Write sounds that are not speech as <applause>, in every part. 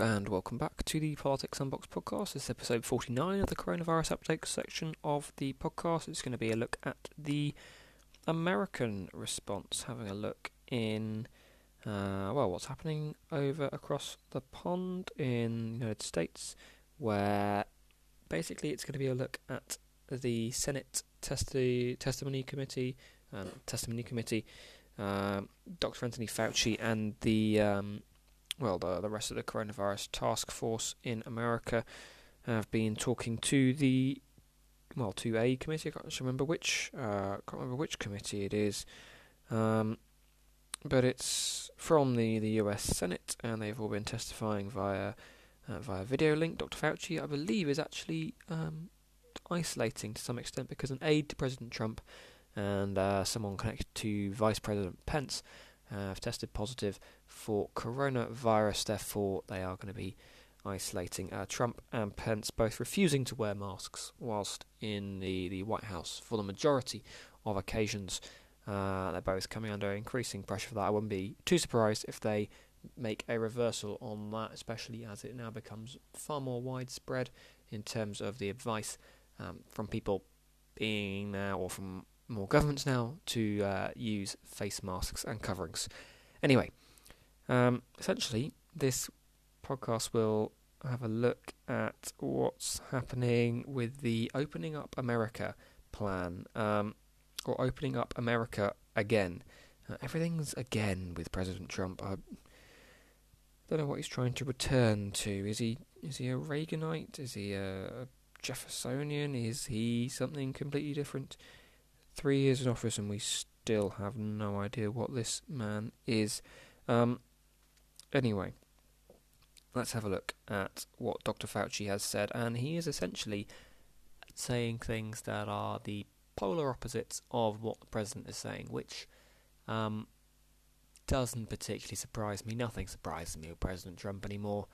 and welcome back to the Politics Unbox podcast. This is episode 49 of the coronavirus updates section of the podcast. It's going to be a look at the American response, having a look in, uh, well, what's happening over across the pond in the United States, where basically it's going to be a look at the Senate testi- testimony committee, um, testimony committee, uh, Dr. Anthony Fauci, and the um, well, the, the rest of the coronavirus task force in America have been talking to the, well, to a committee. I can't remember which. Uh, can't remember which committee it is. Um, but it's from the, the U.S. Senate, and they've all been testifying via uh, via video link. Dr. Fauci, I believe, is actually um, isolating to some extent because an aide to President Trump and uh, someone connected to Vice President Pence have tested positive for coronavirus. Therefore, they are going to be isolating uh, Trump and Pence, both refusing to wear masks whilst in the, the White House for the majority of occasions. Uh, they're both coming under increasing pressure for that. I wouldn't be too surprised if they make a reversal on that, especially as it now becomes far more widespread in terms of the advice um, from people being now, or from more governments now to uh, use face masks and coverings. Anyway, um, essentially, this podcast will have a look at what's happening with the Opening Up America plan, um, or Opening Up America again. Uh, everything's again with President Trump. I don't know what he's trying to return to. Is he is he a Reaganite? Is he a Jeffersonian? Is he something completely different? Three years in office and we still have no idea what this man is. Um, anyway, let's have a look at what Dr. Fauci has said, and he is essentially saying things that are the polar opposites of what the president is saying, which um, doesn't particularly surprise me. Nothing surprises me with President Trump anymore.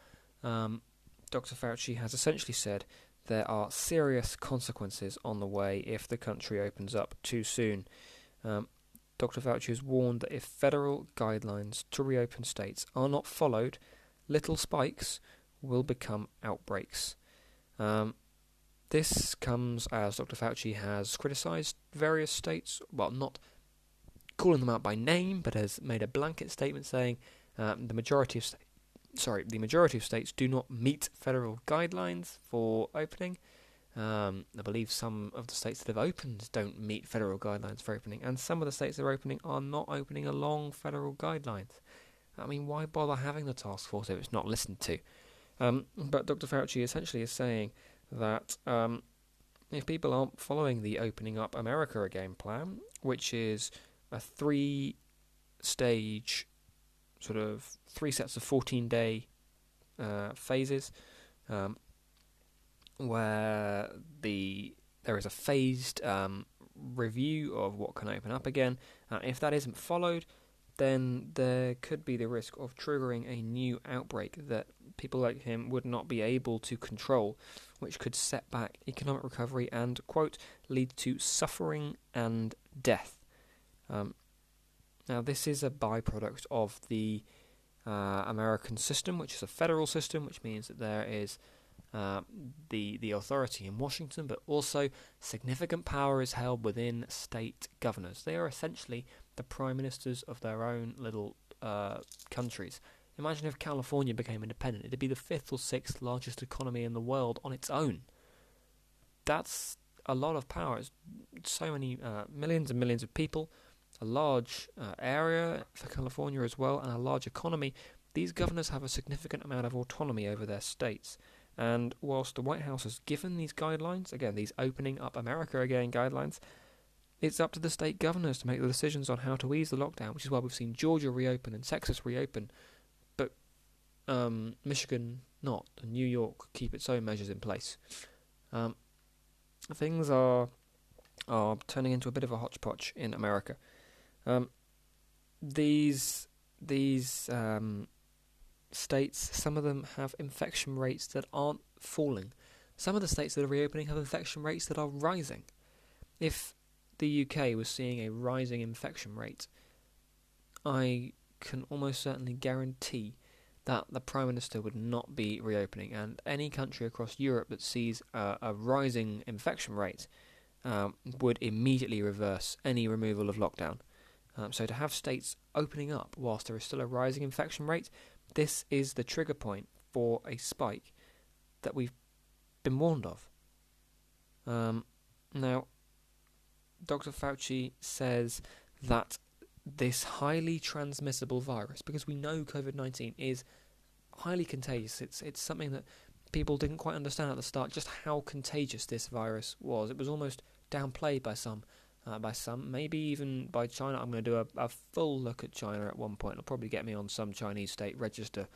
Um, Dr. Fauci has essentially said there are serious consequences on the way if the country opens up too soon. Um, Dr. Fauci has warned that if federal guidelines to reopen states are not followed, little spikes will become outbreaks. Um, this comes as Dr. Fauci has criticised various states, well, not calling them out by name, but has made a blanket statement saying um, the majority of states sorry, the majority of states do not meet federal guidelines for opening. Um, I believe some of the states that have opened don't meet federal guidelines for opening, and some of the states that are opening are not opening along federal guidelines. I mean, why bother having the task force if it's not listened to? Um, but Dr. Fauci essentially is saying that um, if people aren't following the Opening Up America Again plan, which is a three stage sort of three sets of 14 day uh, phases um, where the there is a phased um, review of what can open up again. Uh, if that isn't followed, then there could be the risk of triggering a new outbreak that people like him would not be able to control, which could set back economic recovery and, quote, lead to suffering and death. Um, now, this is a byproduct of the uh, American system, which is a federal system, which means that there is uh, the the authority in Washington, but also significant power is held within state governors. They are essentially the prime ministers of their own little uh, countries. Imagine if California became independent; it'd be the fifth or sixth largest economy in the world on its own. That's a lot of power. It's so many uh, millions and millions of people a large uh, area for California as well, and a large economy, these governors have a significant amount of autonomy over their states. And whilst the White House has given these guidelines, again, these opening up America again guidelines, it's up to the state governors to make the decisions on how to ease the lockdown, which is why we've seen Georgia reopen and Texas reopen, but um, Michigan not, and New York keep its own measures in place. Um, things are are turning into a bit of a hodgepodge in America. Um, these these um, states, some of them have infection rates that aren't falling. Some of the states that are reopening have infection rates that are rising. If the UK was seeing a rising infection rate, I can almost certainly guarantee that the Prime Minister would not be reopening, and any country across Europe that sees a rising infection rate um, would immediately reverse any removal of lockdown. Um, so to have states opening up whilst there is still a rising infection rate, this is the trigger point for a spike that we've been warned of. Um, now, Dr. Fauci says that this highly transmissible virus, because we know COVID 19 is highly contagious, it's, it's something that people didn't quite understand at the start just how contagious this virus was. It was almost downplayed by some. Uh, by some, maybe even by China. I'm going to do a, a, full look at China at one point. It'll probably get me on some Chinese state register.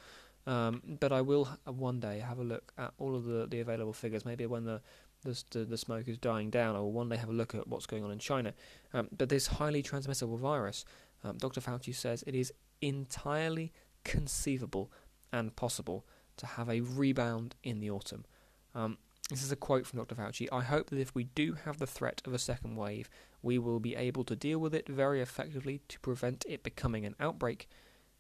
Um, but I will one day have a look at all of the, the available figures. Maybe when the the, the smoke is dying down, I will one day have a look at what's going on in China. Um, but this highly transmissible virus, um, Dr. Fauci says it is entirely conceivable and possible to have a rebound in the autumn. Um, this is a quote from Dr. Fauci. I hope that if we do have the threat of a second wave, we will be able to deal with it very effectively to prevent it becoming an outbreak.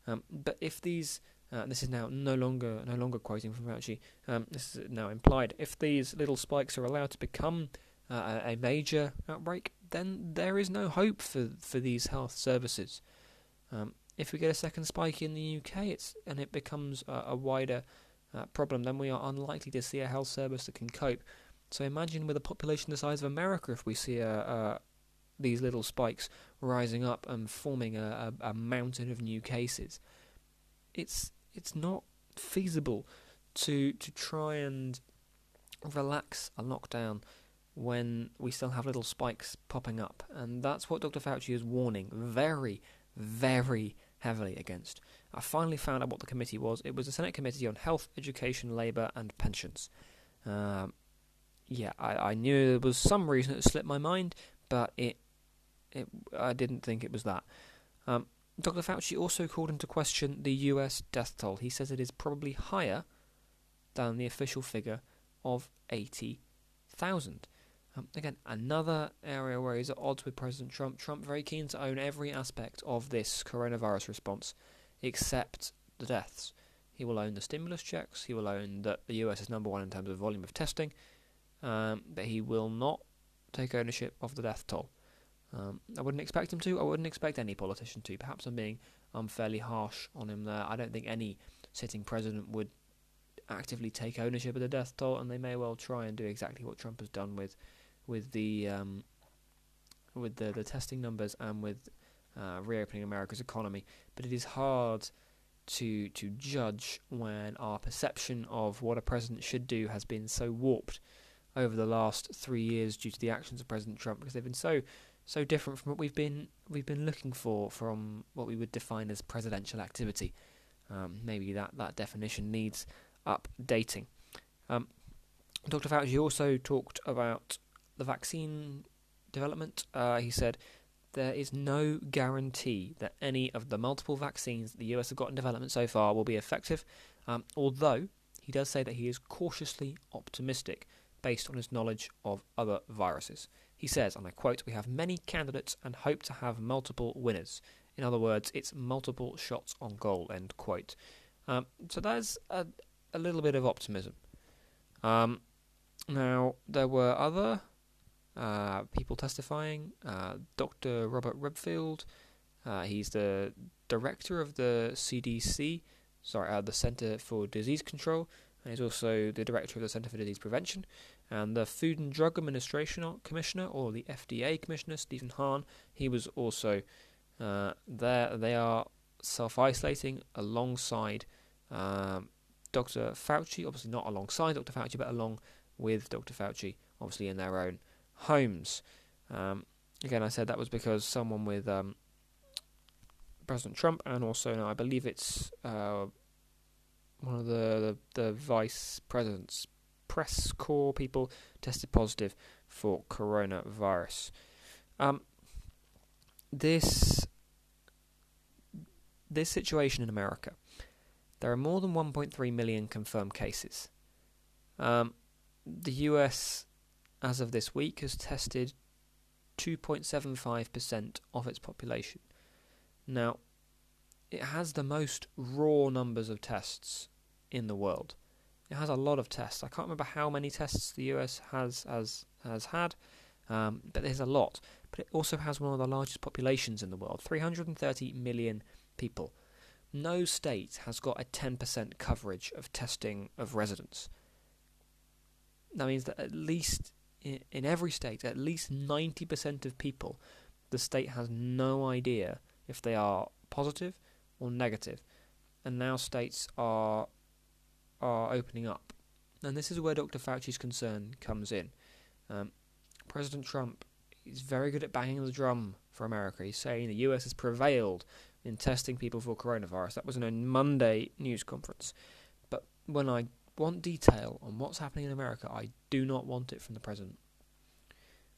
Um, but if these uh, this is now no longer no longer quoting from Fauci. Um, this is now implied. If these little spikes are allowed to become uh, a major outbreak, then there is no hope for for these health services. Um, if we get a second spike in the UK, it's and it becomes a, a wider uh, problem, then we are unlikely to see a health service that can cope. So imagine with a population the size of America, if we see a, a these little spikes rising up and forming a, a, a mountain of new cases. It's it's not feasible to to try and relax a lockdown when we still have little spikes popping up, and that's what Dr. Fauci is warning very, very heavily against. I finally found out what the committee was. It was the Senate Committee on Health, Education, Labour, and Pensions. Um, yeah, I, I knew there was some reason it slipped my mind, but it, it I didn't think it was that. Um, Dr. Fauci also called into question the US death toll. He says it is probably higher than the official figure of 80,000. Um, again, another area where he's at odds with President Trump. Trump very keen to own every aspect of this coronavirus response, except the deaths. He will own the stimulus checks. He will own that the US is number one in terms of volume of testing, um, but he will not take ownership of the death toll. Um, I wouldn't expect him to. I wouldn't expect any politician to. Perhaps I'm being unfairly harsh on him there. I don't think any sitting president would actively take ownership of the death toll, and they may well try and do exactly what Trump has done with with the um, with the the testing numbers and with uh, reopening America's economy. But it is hard to to judge when our perception of what a president should do has been so warped over the last three years due to the actions of President Trump because they've been so so different from what we've been we've been looking for from what we would define as presidential activity. Um, maybe that, that definition needs updating. Um, Dr. Fauci also talked about the vaccine development. Uh, he said there is no guarantee that any of the multiple vaccines the US have got in development so far will be effective, um, although he does say that he is cautiously optimistic based on his knowledge of other viruses. He says, and I quote, We have many candidates and hope to have multiple winners. In other words, it's multiple shots on goal, end quote. Um, so there's a, a little bit of optimism. Um, now, there were other uh, people testifying. Uh, Dr. Robert Redfield, uh, he's the director of the CDC, sorry, uh, the Center for Disease Control, and he's also the director of the Center for Disease Prevention. And the Food and Drug Administration Commissioner, or the FDA Commissioner, Stephen Hahn, he was also uh, there. They are self isolating alongside um, Dr. Fauci, obviously not alongside Dr. Fauci, but along with Dr. Fauci, obviously in their own homes. Um, again, I said that was because someone with um, President Trump, and also now I believe it's uh, one of the, the, the vice presidents, press corps people tested positive for coronavirus. Um, this this situation in America, there are more than 1.3 million confirmed cases. Um, the US, as of this week, has tested 2.75% of its population. Now, it has the most raw numbers of tests in the world. It has a lot of tests. I can't remember how many tests the US has has has had, um, but there's a lot. But it also has one of the largest populations in the world 330 million people. No state has got a 10% coverage of testing of residents. That means that at least in, every state, at least 90% of people, the state has no idea if they are positive or negative. And now states are are opening up. And this is where Dr. Fauci's concern comes in. Um, President Trump is very good at banging the drum for America. He's saying the US has prevailed in testing people for coronavirus. That was in a Monday news conference. But when I want detail on what's happening in America, I do not want it from the president.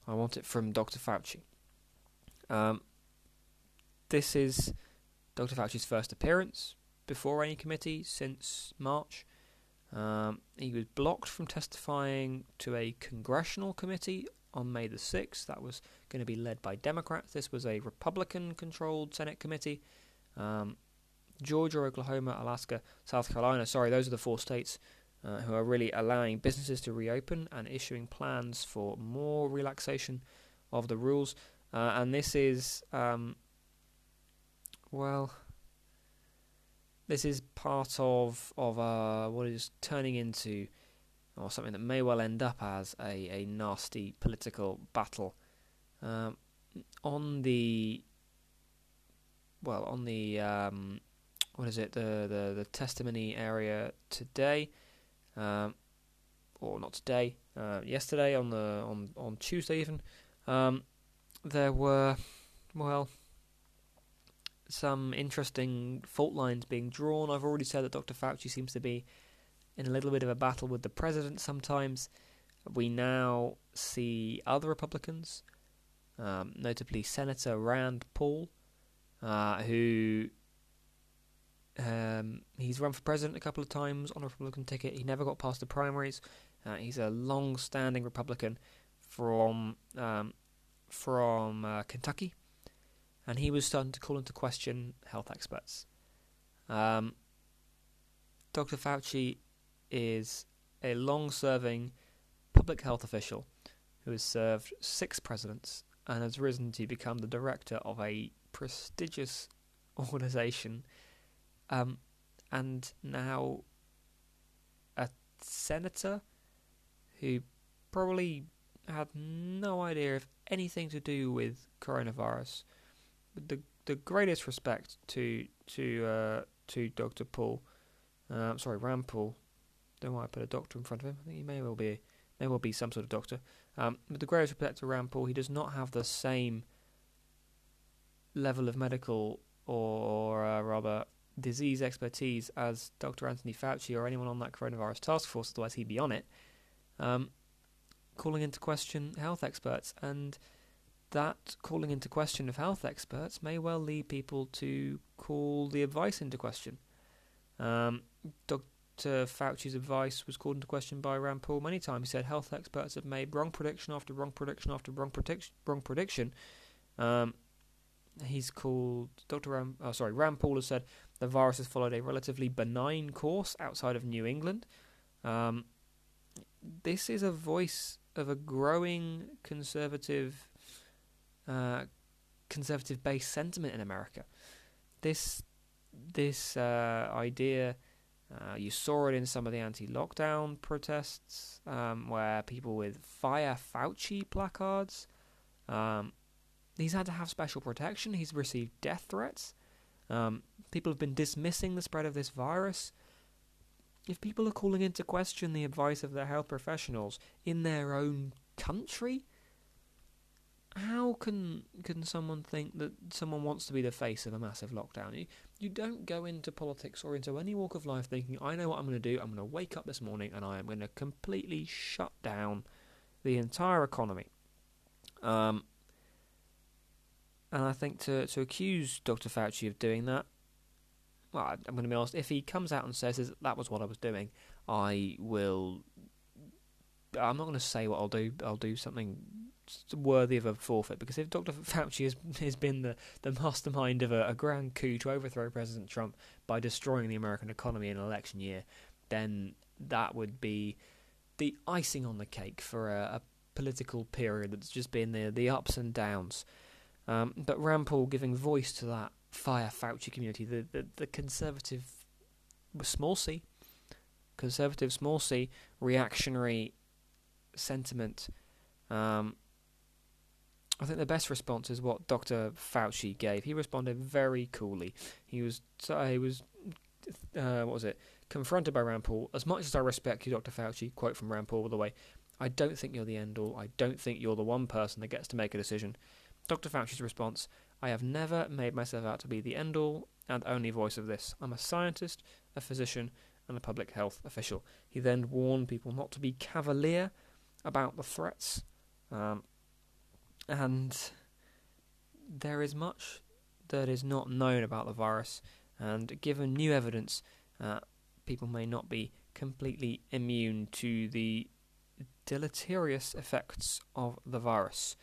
I want it from Dr. Fauci. Um, this is Dr. Fauci's first appearance before any committee since March. Um, he was blocked from testifying to a congressional committee on May the 6th. That was going to be led by Democrats. This was a Republican controlled Senate committee. Um, Georgia, Oklahoma, Alaska, South Carolina, sorry, those are the four states uh, who are really allowing businesses to reopen and issuing plans for more relaxation of the rules. Uh, and this is, um, well, this is part of of uh, what is turning into, or something that may well end up as a, a nasty political battle. Um, on the well, on the um, what is it? The, the the testimony area today, um, or not today? Uh, yesterday on the on on Tuesday even, um, there were well some interesting fault lines being drawn. I've already said that Dr. Fauci seems to be in a little bit of a battle with the president sometimes. We now see other Republicans, um, notably Senator Rand Paul, uh, who um, he's run for president a couple of times on a Republican ticket. He never got past the primaries. Uh, he's a long-standing Republican from um, from uh, Kentucky and he was starting to call into question health experts. Um, Dr. Fauci is a long serving public health official who has served six presidents and has risen to become the director of a prestigious <laughs> organization um, and now a senator who probably had no idea of anything to do with coronavirus the the greatest respect to to uh, to Doctor Paul. Uh, sorry, Rand Paul. Don't want to put a doctor in front of him. I think he may well be may well be some sort of doctor. Um, but the greatest respect to Rand Paul, he does not have the same level of medical or uh, rather disease expertise as Dr. Anthony Fauci or anyone on that coronavirus task force. Otherwise, he'd be on it. Um, calling into question health experts and that calling into question of health experts may well lead people to call the advice into question. Um, Dr. Fauci's advice was called into question by Rand Paul many times. He said health experts have made wrong prediction after wrong prediction after wrong prediction. Wrong prediction. Um, he's called Dr. Ram. Oh, sorry, Rand Paul has said the virus has followed a relatively benign course outside of New England. Um, this is a voice of a growing conservative uh, conservative based sentiment in America. This this uh, idea, uh, you saw it in some of the anti-lockdown protests, um, where people with "Fire Fauci" placards. Um, he's had to have special protection. He's received death threats. Um, people have been dismissing the spread of this virus. If people are calling into question the advice of their health professionals in their own country, how can can someone think that someone wants to be the face of a massive lockdown? You, you don't go into politics or into any walk of life thinking, I know what I'm going to do. I'm going to wake up this morning and I am going to completely shut down the entire economy. Um, and I think to to accuse Dr. Fauci of doing that, well, I'm going to be honest. If he comes out and says that was what I was doing, I will. I'm not going to say what I'll do. I'll do something worthy of a forfeit because if Dr. Fauci has, has been the, the mastermind of a, a grand coup to overthrow President Trump by destroying the American economy in an election year, then that would be the icing on the cake for a, a political period that's just been the the ups and downs. Um, but Rand Paul giving voice to that fire Fauci community, the, the, the conservative small c, conservative small c, reactionary sentiment. Um, I think the best response is what Dr. Fauci gave. He responded very coolly. He was he was uh, what was it? Confronted by Rand Paul. As much as I respect you, Dr. Fauci, quote from Rand Paul, by the way, I don't think you're the end all. I don't think you're the one person that gets to make a decision. Dr. Fauci's response I have never made myself out to be the end all and only voice of this. I'm a scientist, a physician, and a public health official. He then warned people not to be cavalier about the threats. Um, and there is much that is not known about the virus, and given new evidence, uh, people may not be completely immune to the deleterious effects of the virus.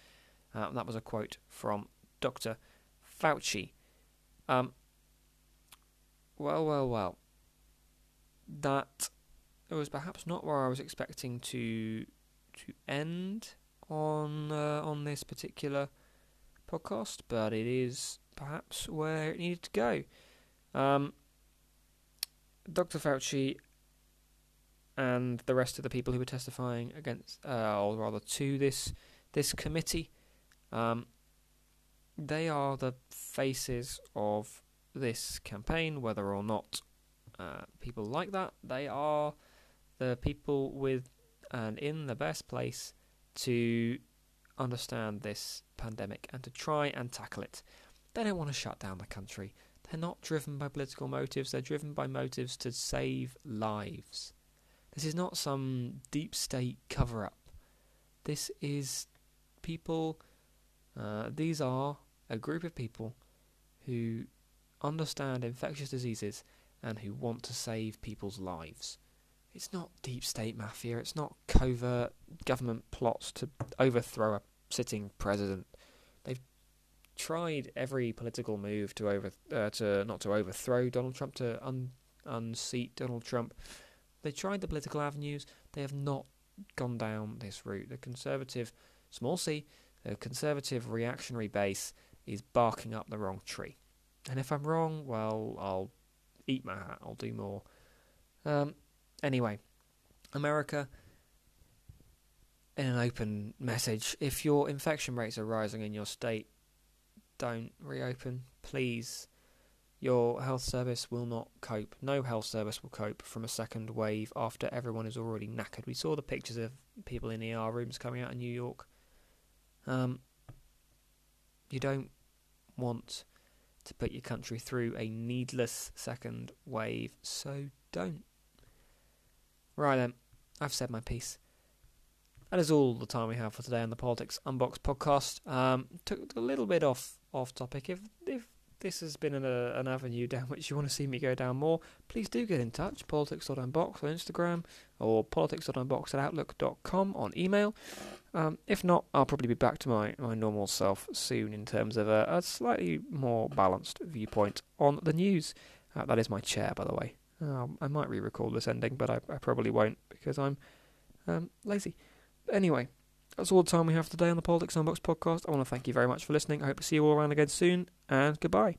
Uh, that was a quote from Dr. Fauci. Um, well, well, well. That was perhaps not where I was expecting to to end on uh, on this particular podcast, but it is perhaps where it needed to go. Um, Dr. Fauci and the rest of the people who were testifying against, uh, or rather to this this committee, um, they are the faces of this campaign, whether or not uh, people like that. They are the people with and in the best place to understand this pandemic and to try and tackle it. They don't want to shut down the country. They're not driven by political motives, they're driven by motives to save lives. This is not some deep state cover up. This is people, uh, these are a group of people who understand infectious diseases and who want to save people's lives. It's not deep state mafia, it's not covert government plots to overthrow a sitting president. They've tried every political move to over uh, to not to overthrow Donald Trump to un, unseat Donald Trump. They tried the political avenues, they have not gone down this route. The conservative small c, the conservative reactionary base is barking up the wrong tree. And if I'm wrong, well, I'll eat my hat. I'll do more. Um, anyway, America, in an open message, if your infection rates are rising in your state, don't reopen, please. Your health service will not cope. No health service will cope from a second wave after everyone is already knackered. We saw the pictures of people in ER rooms coming out in New York. Um, you don't want to put your country through a needless second wave, so don't. Right then, I've said my piece. That is all the time we have for today on the Politics Unboxed podcast. Um, took a little bit off off topic. If if this has been an, uh, an avenue <laughs> down which you want to see me go down more, please do get in touch. Politics.unbox on Instagram or politics.unbox at outlook.com on email. Um, if not, I'll probably be back to my, my normal self soon in terms of a, a slightly more balanced viewpoint on the news. Uh, that is my chair, by the way. Um, I might re record this ending, but I, I, probably won't because I'm um, lazy. Anyway, that's all the time we have today on the Politics Unboxed podcast. I want to thank you very much for listening. I hope to see you all around again soon, and goodbye.